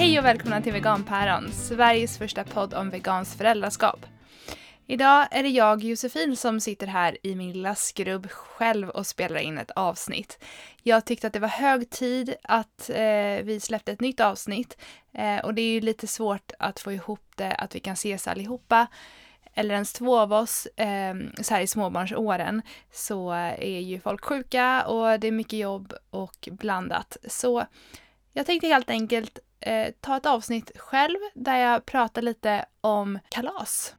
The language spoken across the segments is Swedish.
Hej och välkomna till Veganpäron, Sveriges första podd om vegans föräldraskap. Idag är det jag, Josefin, som sitter här i min lilla skrubb själv och spelar in ett avsnitt. Jag tyckte att det var hög tid att eh, vi släppte ett nytt avsnitt eh, och det är ju lite svårt att få ihop det, att vi kan ses allihopa eller ens två av oss eh, så här i småbarnsåren så eh, är ju folk sjuka och det är mycket jobb och blandat. Så jag tänkte helt enkelt eh, ta ett avsnitt själv där jag pratar lite om kalas.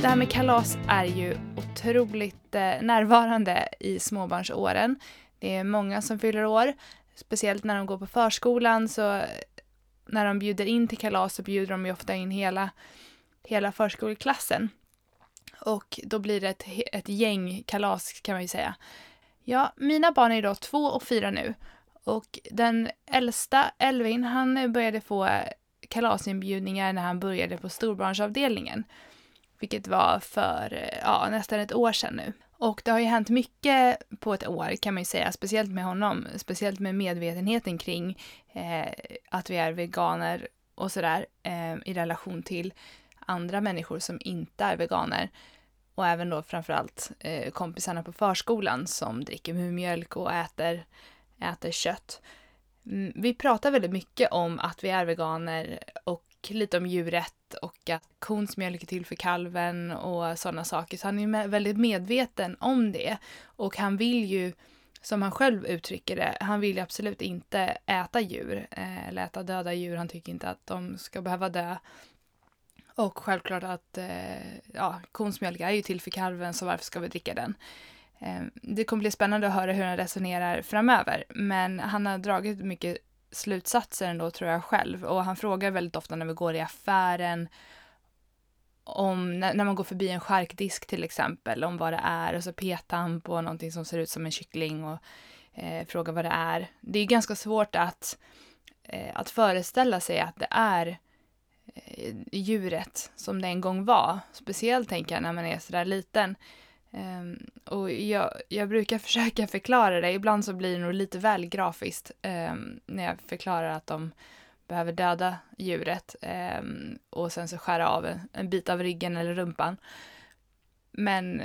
Det här med kalas är ju otroligt eh, närvarande i småbarnsåren. Det är många som fyller år, speciellt när de går på förskolan så när de bjuder in till kalas så bjuder de ju ofta in hela, hela förskoleklassen. Och då blir det ett, ett gäng kalas kan man ju säga. Ja, mina barn är då två och fyra nu. Och den äldsta, Elvin, han började få kalasinbjudningar när han började på storbarnsavdelningen. Vilket var för ja, nästan ett år sedan nu. Och det har ju hänt mycket på ett år kan man ju säga, speciellt med honom. Speciellt med medvetenheten kring eh, att vi är veganer och sådär eh, i relation till andra människor som inte är veganer. Och även då framförallt eh, kompisarna på förskolan som dricker mjölk och äter, äter kött. Mm, vi pratar väldigt mycket om att vi är veganer och lite om djurrätt och att kons mjölk är till för kalven och sådana saker. Så han är väldigt medveten om det. Och han vill ju, som han själv uttrycker det, han vill absolut inte äta djur eh, eller äta döda djur. Han tycker inte att de ska behöva dö. Och självklart att eh, ja, kons mjölk är ju till för kalven, så varför ska vi dricka den? Eh, det kommer bli spännande att höra hur han resonerar framöver, men han har dragit mycket slutsatser ändå tror jag själv. Och han frågar väldigt ofta när vi går i affären om när, när man går förbi en charkdisk till exempel, om vad det är och så petar han på någonting som ser ut som en kyckling och eh, frågar vad det är. Det är ganska svårt att, eh, att föreställa sig att det är eh, Eh, djuret som det en gång var. Speciellt tänker jag när man är sådär liten. Um, och jag, jag, brukar försöka förklara det, ibland så blir det nog lite väl grafiskt um, när jag förklarar att de behöver döda djuret um, och sen så skära av en, en, bit av ryggen eller rumpan. Men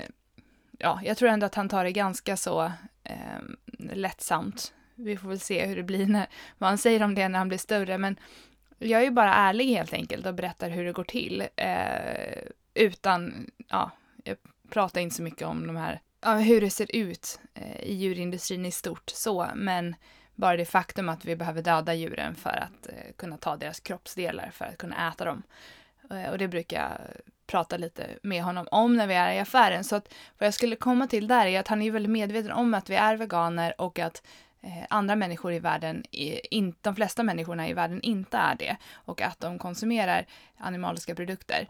ja, jag tror ändå att han tar det ganska så lättsamt. Vi får väl se hur det blir när, vad han säger om det när han blir större, men jag är ju bara ärlig helt enkelt och berättar hur det går till. Eh, utan, ja, jag pratar inte så mycket om de här, ja, hur det ser ut eh, i djurindustrin i stort så, men bara det faktum att vi behöver döda djuren för att eh, kunna ta deras kroppsdelar för att kunna äta dem. Eh, och det brukar jag prata lite med honom om när vi är i affären. Så att vad jag skulle komma till där är att han är väldigt medveten om att vi är veganer och att eh, Eh, andra människor i världen, in, de flesta människorna i världen inte är det och att de konsumerar animaliska produkter.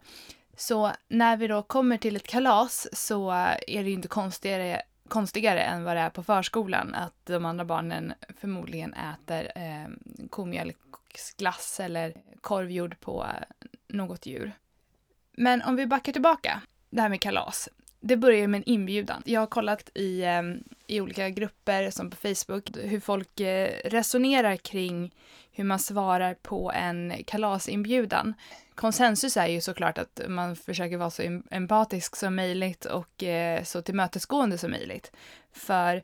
Så när vi då kommer till ett kalas så är det ju inte konstigare, konstigare än vad det är på förskolan att de andra barnen förmodligen äter eh, komjölksglass eller korv gjord på eh, något djur. Men om vi backar tillbaka, det här med kalas. Det börjar med en inbjudan. Jag har kollat i, ehm, i olika grupper som på Facebook hur folk eh, resonerar kring hur man svarar på en kalasinbjudan konsensus är ju såklart att man försöker vara så empatisk som möjligt och eh, så tillmötesgående som möjligt. För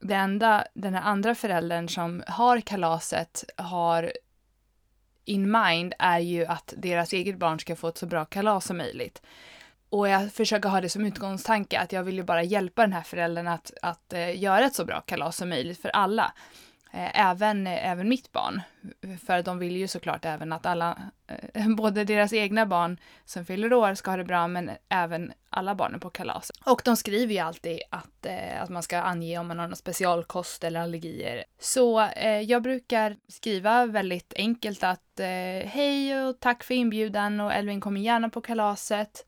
det enda den här andra föräldern som har kalaset har in mind är ju att deras eget barn ska få ett så bra kalas som möjligt. Och jag försöker ha det som utgångstanke att jag vill ju bara hjälpa den här föräldern att, att eh, göra ett så bra kalas som möjligt för alla. Eh, även, eh, även mitt barn. För de vill ju såklart även att alla, eh, både deras egna barn som fyller år ska ha det bra, men även alla barnen på kalaset. Och de skriver ju alltid att, eh, att man ska ange om man har någon specialkost eller allergier. Så eh, jag brukar skriva väldigt enkelt att hej och tack för inbjudan och Elvin kommer gärna på kalaset.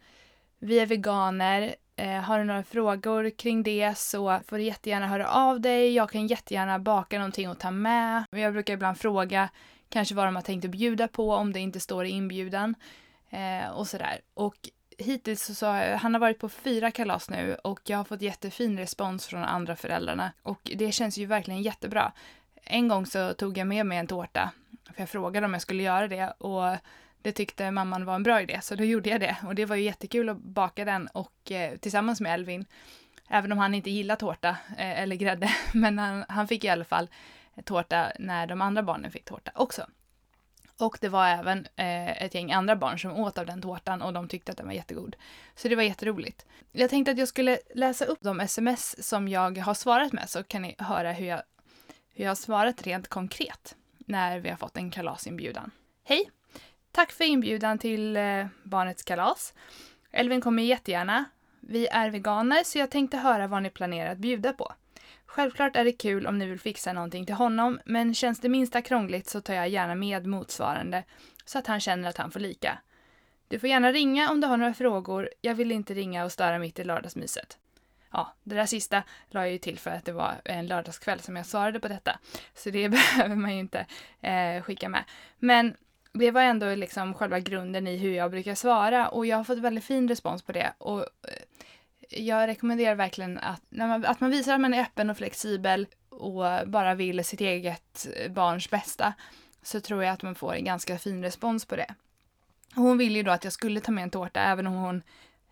Vi är veganer. Eh, har du några frågor kring det så får du jättegärna höra av dig. Jag kan jättegärna baka någonting och ta med. Jag brukar ibland fråga kanske vad de har tänkt att bjuda på om det inte står i inbjudan. Eh, och sådär. Och hittills så, så han har varit på fyra kalas nu och jag har fått jättefin respons från andra föräldrarna och det känns ju verkligen jättebra. En gång så tog jag med mig en tårta för jag frågade om jag skulle göra det och det tyckte mamman var en bra idé så då gjorde jag det och det var ju jättekul att baka den och eh, tillsammans med Elvin. Även om han inte gillar tårta eh, eller grädde men han, han fick i alla fall tårta när de andra barnen fick tårta också. Och det var även eh, ett gäng andra barn som åt av den tårtan och de tyckte att den var jättegod. Så det var jätteroligt. Jag tänkte att jag skulle läsa upp de sms som jag har svarat med så kan ni höra hur jag, hur jag har svarat rent konkret när vi har fått en kalasinbjudan. Hej! Tack för inbjudan till eh, barnets kalas. Elvin kommer jättegärna. Vi är veganer så jag tänkte höra vad ni planerar att bjuda på. Självklart är det kul om ni vill fixa någonting till honom, men känns det minsta krångligt så tar jag gärna med motsvarande så att han känner att han får lika. Du får gärna ringa om du har några frågor. Jag vill inte ringa och störa mitt i lördagsmyset. Ja, det där sista la jag ju till för att det var en lördagskväll som jag svarade på detta. Så det behöver man ju inte eh, skicka med. Men det var ändå liksom själva grunden i hur jag brukar svara och jag har fått väldigt fin respons på det. Och eh, jag rekommenderar verkligen att, när man, att man visar att man är öppen och flexibel och bara vill sitt eget eh, barns bästa så tror jag att man får en ganska fin respons på det. Hon ville ju då att jag skulle ta med en tårta även om hon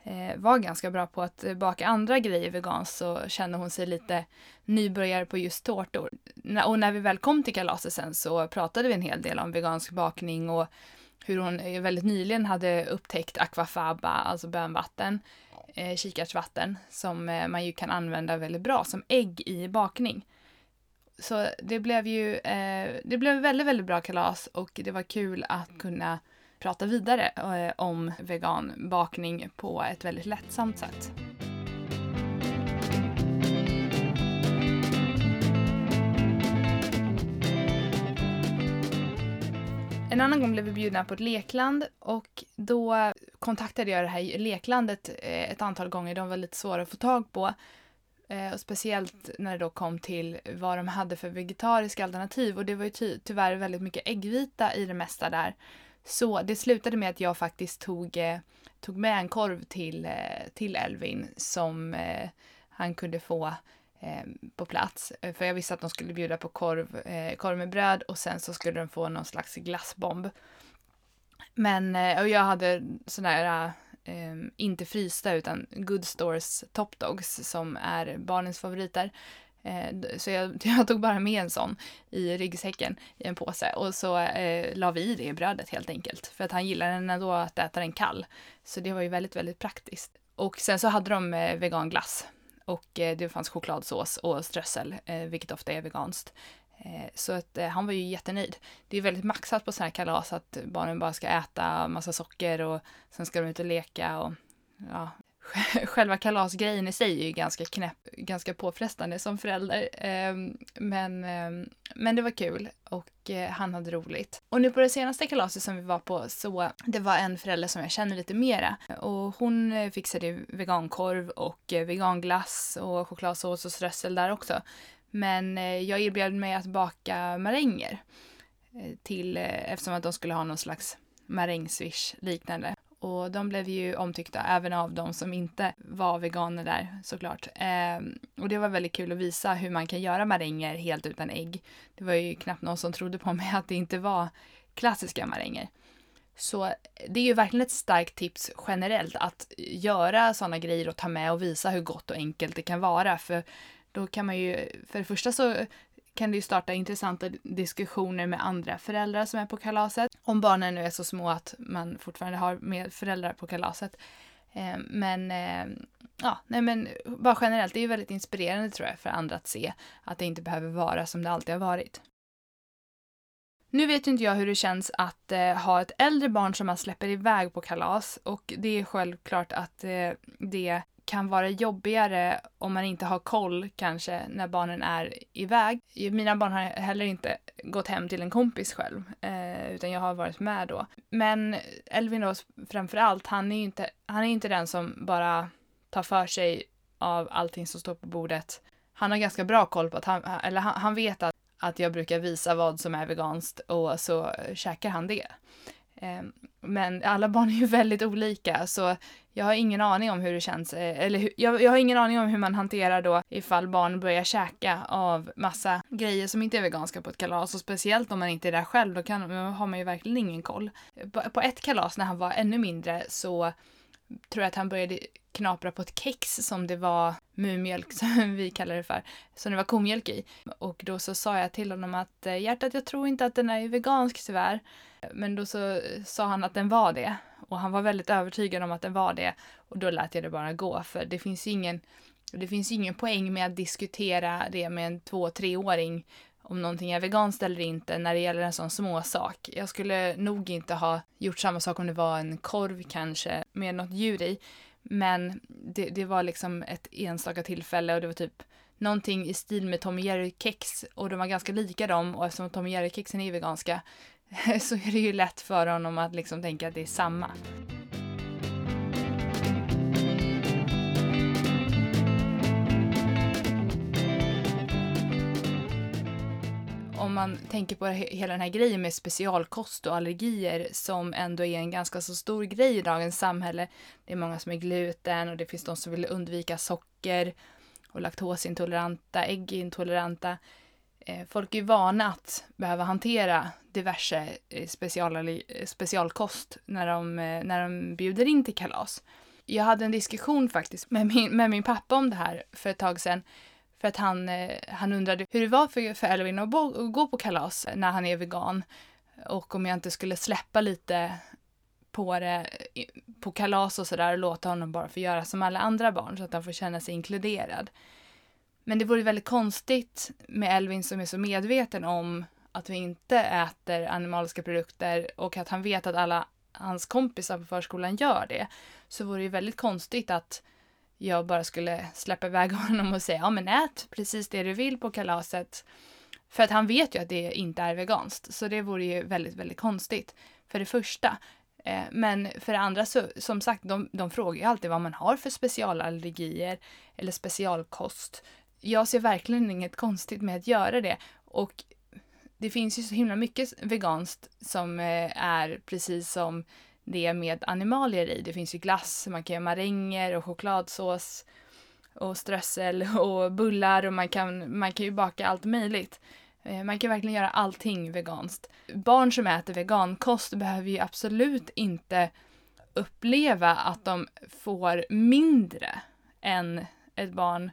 Eh, var ganska bra på att baka andra grejer veganskt så kände hon sig lite nybörjare på just tårtor. Och när vi väl kom till kalaset sen så pratade vi en hel del om vegansk bakning och hur hon eh, väldigt nyligen hade upptäckt aquafaba, alltså bönvatten, eh, kikärtsvatten som eh, man ju kan använda väldigt bra som ägg i bakning. Så det blev ju eh, det blev väldigt, väldigt bra kalas och det var kul att kunna prata vidare eh, om veganbakning på ett väldigt lättsamt sätt. En annan gång blev vi bjudna på ett lekland och då kontaktade jag det här leklandet eh, ett antal gånger. De var lite svåra att få tag på. Eh, och speciellt när det då kom till vad de hade för vegetariska alternativ och det var ju ty tyvärr väldigt mycket äggvita i det mesta där. Så det slutade med att jag faktiskt tog, eh, tog med en korv till, eh, till Elvin som eh, han kunde få eh, på plats. Eh, för jag visste att de skulle bjuda på korv, eh, korv med bröd och sen så skulle de få någon slags glassbomb. Men, eh, och jag hade sådana här, eh, inte frysta utan Good Stores Top Dogs som är barnens favoriter. Eh, så jag, jag, tog bara med en sån i ryggsäcken i en påse och så eh, la vi i det i brödet helt enkelt. För att han gillar ändå att äta den kall. Så det var ju väldigt, väldigt praktiskt. Och sen så hade de eh, veganglass och eh, det fanns chokladsås och strössel, eh, vilket ofta är veganskt. Eh, så att eh, han var ju jättenöjd. Det är väldigt maxat på sådana här kalas att barnen bara ska äta massa socker och sen ska de ut och leka och ja, själva kalasgrejen i sig är ju ganska knäpp, ganska påfrestande som förälder. Ehm, men, ehm, men det var kul och eh, han hade roligt. Och nu på det senaste kalaset som vi var på så det var en förälder som jag känner lite mera och hon eh, fixade vegankorv och eh, veganglass och chokladsås och strössel där också. Men jag erbjöd mig att baka maränger till eftersom att de skulle ha någon slags marängswish liknande. Och de blev ju omtyckta även av de som inte var veganer där såklart. Eh, och det var väldigt kul att visa hur man kan göra maränger helt utan ägg. Det var ju knappt någon som trodde på mig att det inte var klassiska maränger. Så det är ju verkligen ett starkt tips generellt att göra sådana grejer och ta med och visa hur gott och enkelt det kan vara. För då kan man ju, för det första så kan det ju starta intressanta diskussioner med andra föräldrar som är på kalaset. Om barnen nu är så små att man fortfarande har med föräldrar på kalaset. Eh, men eh, ja, nej men bara generellt, det är ju väldigt inspirerande tror jag för andra att se att det inte behöver vara som det alltid har varit. Nu vet inte jag hur det känns att eh, ha ett äldre barn som man släpper iväg på kalas och det är självklart att eh, det kan vara jobbigare om man inte har koll kanske när barnen är iväg. Mina barn har heller inte gått hem till en kompis själv, eh, utan jag har varit med då. Men Elvin då framförallt, han är ju inte, han är inte den som bara tar för sig av allting som står på bordet. Han har ganska bra koll på att han, eller han, han vet att, att jag brukar visa vad som är veganskt och så käkar han det. Ehm, men alla barn är ju väldigt olika så jag har ingen aning om hur det känns, eh, eller hur, jag, jag har ingen aning om hur man hanterar då ifall barn börjar käka av massa grejer som inte är veganska på ett kalas och speciellt om man inte är där själv då kan, har man ju verkligen ingen koll. På, på ett kalas när han var ännu mindre så tror jag att han började knapra på ett kex som det var mumjölk, som vi kallar det för, som det var komjölk i. Och då så sa jag till honom att eh, hjärtat, jag tror inte att den är vegansk tyvärr. Men då så eh, sa han att den var det. Och han var väldigt övertygad om att den var det. Och då lät jag det bara gå, för det finns ingen, det finns ingen poäng med att diskutera det med en två, treåring om någonting är veganskt eller inte när det gäller en sån småsak. Jag skulle nog inte ha gjort samma sak om det var en korv kanske med något djur i. Men det, det var liksom ett enstaka tillfälle och det var typ någonting i stil med Tom Jerry-kex och de var ganska lika dem och eftersom Tom Jerry-kexen är veganska så är det ju lätt för honom att liksom tänka att det är samma. Om man tänker på hela den här grejen med specialkost och allergier som ändå är en ganska så stor grej i dagens samhälle. Det är många som är gluten och det finns de som vill undvika socker och laktosintoleranta, äggintoleranta. Eh, folk är vana att behöva hantera diverse eh, special, specialkost när de, eh, när de bjuder in till kalas. Jag hade en diskussion faktiskt med min, med min pappa om det här för ett tag sedan för att han, eh, han undrade hur det var för, för Elvin att, bo, att gå på kalas när han är vegan. Och om jag inte skulle släppa lite på det på kalas och sådär och låta honom bara få göra som alla andra barn så att han får känna sig inkluderad. Men det vore väldigt konstigt med Elvin som är så medveten om att vi inte äter animaliska produkter och att han vet att alla hans kompisar på förskolan gör det. Så vore det väldigt konstigt att jag bara skulle släppa iväg honom och säga ja men ät precis det du vill på kalaset. För att han vet ju att det inte är veganskt, så det vore ju väldigt, väldigt konstigt. För det första. Eh, men för det andra så, som sagt, de, de frågar ju alltid vad man har för specialallergier eller specialkost. Jag ser verkligen inget konstigt med att göra det. Och det finns ju så himla mycket veganskt som eh, är precis som det med animalier i. Det finns ju glass, man kan göra maränger och chokladsås och strössel och bullar och man kan, man kan ju baka allt möjligt. Eh, man kan verkligen göra allting veganskt. Barn som äter vegankost behöver ju absolut inte uppleva att de får mindre än ett barn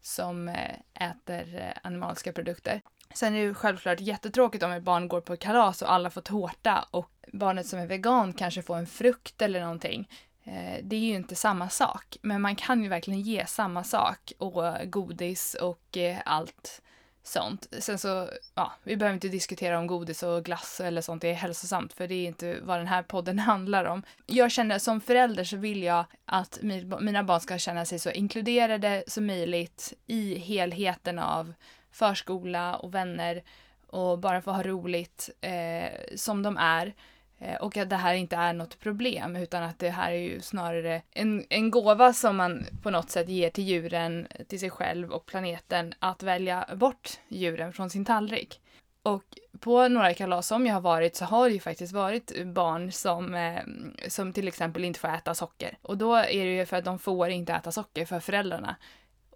som eh, äter eh, animaliska produkter. Sen är det ju självklart jättetråkigt om ett barn går på kalas och alla får tårta och barnet som är vegan kanske får en frukt eller någonting. Eh, det är ju inte samma sak, men man kan ju verkligen ge samma sak och godis och eh, allt sånt. Sen så, ja, vi behöver inte diskutera om godis och glass eller sånt är hälsosamt, för det är inte vad den här podden handlar om. Jag känner som förälder så vill jag att mina barn ska känna sig så inkluderade som möjligt i helheten av förskola och vänner och bara få ha roligt eh, som de är. Eh, och att det här inte är något problem utan att det här är ju snarare en, en gåva som man på något sätt ger till djuren, till sig själv och planeten att välja bort djuren från sin tallrik. Och på några kalas som jag har varit så har det ju faktiskt varit barn som, eh, som till exempel inte får äta socker. Och då är det ju för att de får inte äta socker för föräldrarna.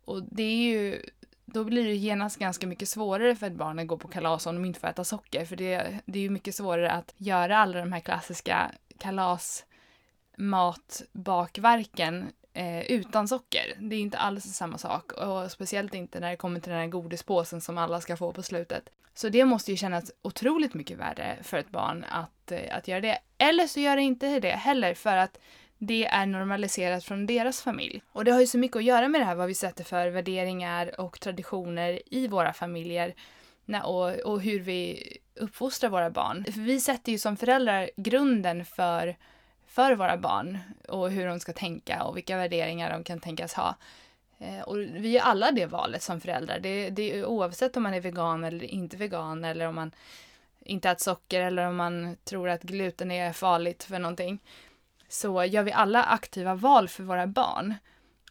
Och det är ju då blir det genast ganska mycket svårare för ett barn att gå på kalas om de inte får äta socker. För det, det är ju mycket svårare att göra alla de här klassiska kalasmatbakverken eh, utan socker. Det är inte alls samma sak och speciellt inte när det kommer till den här godispåsen som alla ska få på slutet. Så det måste ju kännas otroligt mycket värre för ett barn att, eh, att göra det. Eller så gör det inte det heller för att det är normaliserat från deras familj. Och det har ju så mycket att göra med det här vad vi sätter för värderingar och traditioner i våra familjer och, och hur vi uppfostrar våra barn. För vi sätter ju som föräldrar grunden för, för våra barn och hur de ska tänka och vilka värderingar de kan tänkas ha. Eh, och vi gör alla det valet som föräldrar, det, det, oavsett om man är vegan eller inte vegan eller om man inte äter socker eller om man tror att gluten är farligt för någonting så gör vi alla aktiva val för våra barn.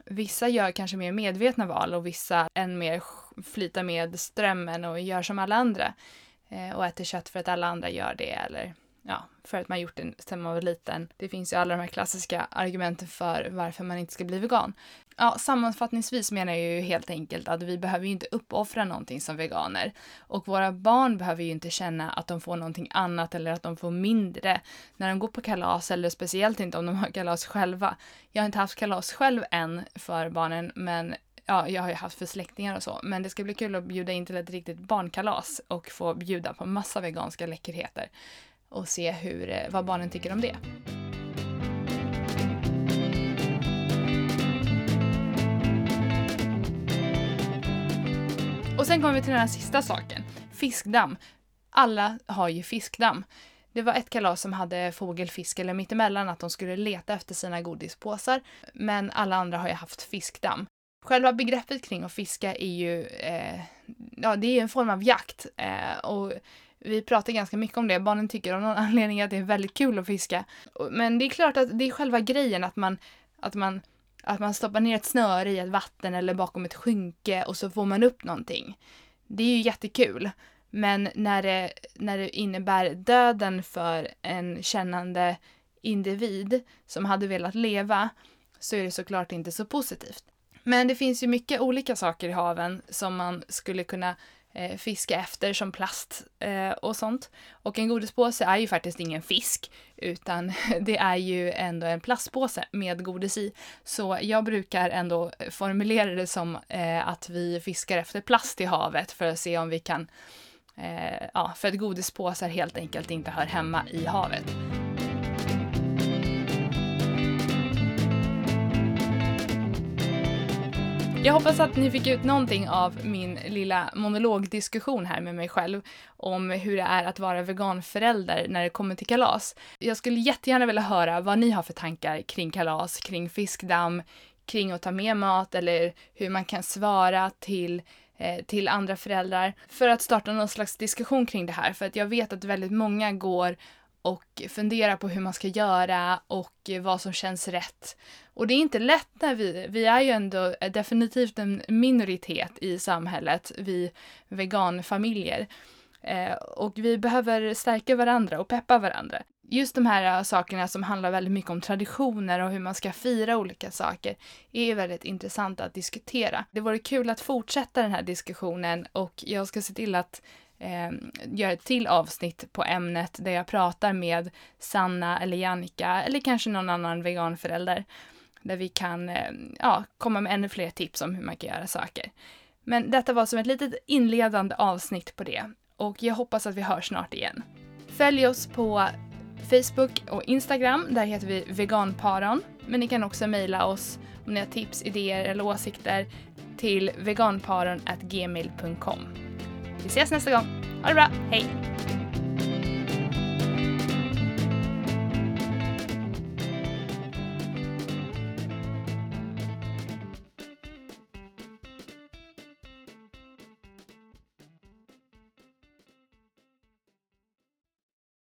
Vissa gör kanske mer medvetna val och vissa än mer flyter med strömmen och gör som alla andra eh, och äter kött för att alla andra gör det eller ja, för att man gjort det sedan man var liten. Det finns ju alla de här klassiska argumenten för varför man inte ska bli vegan. Ja, sammanfattningsvis menar jag ju helt enkelt att vi behöver ju inte uppoffra någonting som veganer. Och våra barn behöver ju inte känna att de får någonting annat eller att de får mindre när de går på kalas eller speciellt inte om de har kalas själva. Jag har inte haft kalas själv än för barnen men ja, jag har ju haft för släktingar och så, men det ska bli kul att bjuda in till ett riktigt barnkalas och få bjuda på massa veganska läckerheter och se hur, eh, vad barnen tycker om det. Och sen kommer vi till den här sista saken, fiskdamm. Alla har ju fiskdamm. Det var ett kalas som hade fågelfisk eller mittemellan att de skulle leta efter sina godispåsar, men alla andra har ju haft fiskdamm. Själva begreppet kring att fiska är ju, eh, ja det är en form av jakt eh, och vi pratar ganska mycket om det. Barnen tycker av någon anledning att det är väldigt kul att fiska. Men det är klart att det är själva grejen att man, att man, att man stoppar ner ett snöre i ett vatten eller bakom ett skynke och så får man upp någonting. Det är ju jättekul. Men när det, när det innebär döden för en kännande individ som hade velat leva så är det såklart inte så positivt. Men det finns ju mycket olika saker i haven som man skulle kunna eh, fiska efter som plast eh, och sånt. Och en godispåse är ju faktiskt ingen fisk utan det är ju ändå en plastpåse med godis i. Så jag brukar ändå formulera det som eh, att vi fiskar efter plast i havet för att se om vi kan eh, ja, för att godispåsar helt enkelt inte hör hemma i havet. Jag hoppas att ni fick ut någonting av min lilla monologdiskussion här med mig själv om hur det är att vara veganförälder när det kommer till kalas. Jag skulle jättegärna vilja höra vad ni har för tankar kring kalas, kring fiskdamm, kring att ta med mat eller hur man kan svara till eh, till andra föräldrar för att starta någon slags diskussion kring det här. För att jag vet att väldigt många går och fundera på hur man ska göra och vad som känns rätt. Och det är inte lätt när vi, vi är ju ändå definitivt en minoritet i samhället, vi veganfamiljer. Eh, och vi behöver stärka varandra och peppa varandra. Just de här eh, sakerna som handlar väldigt mycket om traditioner och hur man ska fira olika saker är väldigt intressanta att diskutera. Det vore kul att fortsätta den här diskussionen och jag ska se till att eh, göra ett till avsnitt på ämnet där jag pratar med Sanna eller Jannica eller kanske någon annan veganförälder. Där vi kan eh, ja, komma med ännu fler tips om hur man kan göra saker. Men detta var som ett litet inledande avsnitt på det och jag hoppas att vi hörs snart igen. Följ oss på Facebook och Instagram, där heter vi veganparon. Men ni kan också mejla oss om ni har tips, idéer eller åsikter till veganparon.gmail.com. Vi ses nästa gång. Ha det bra, hej!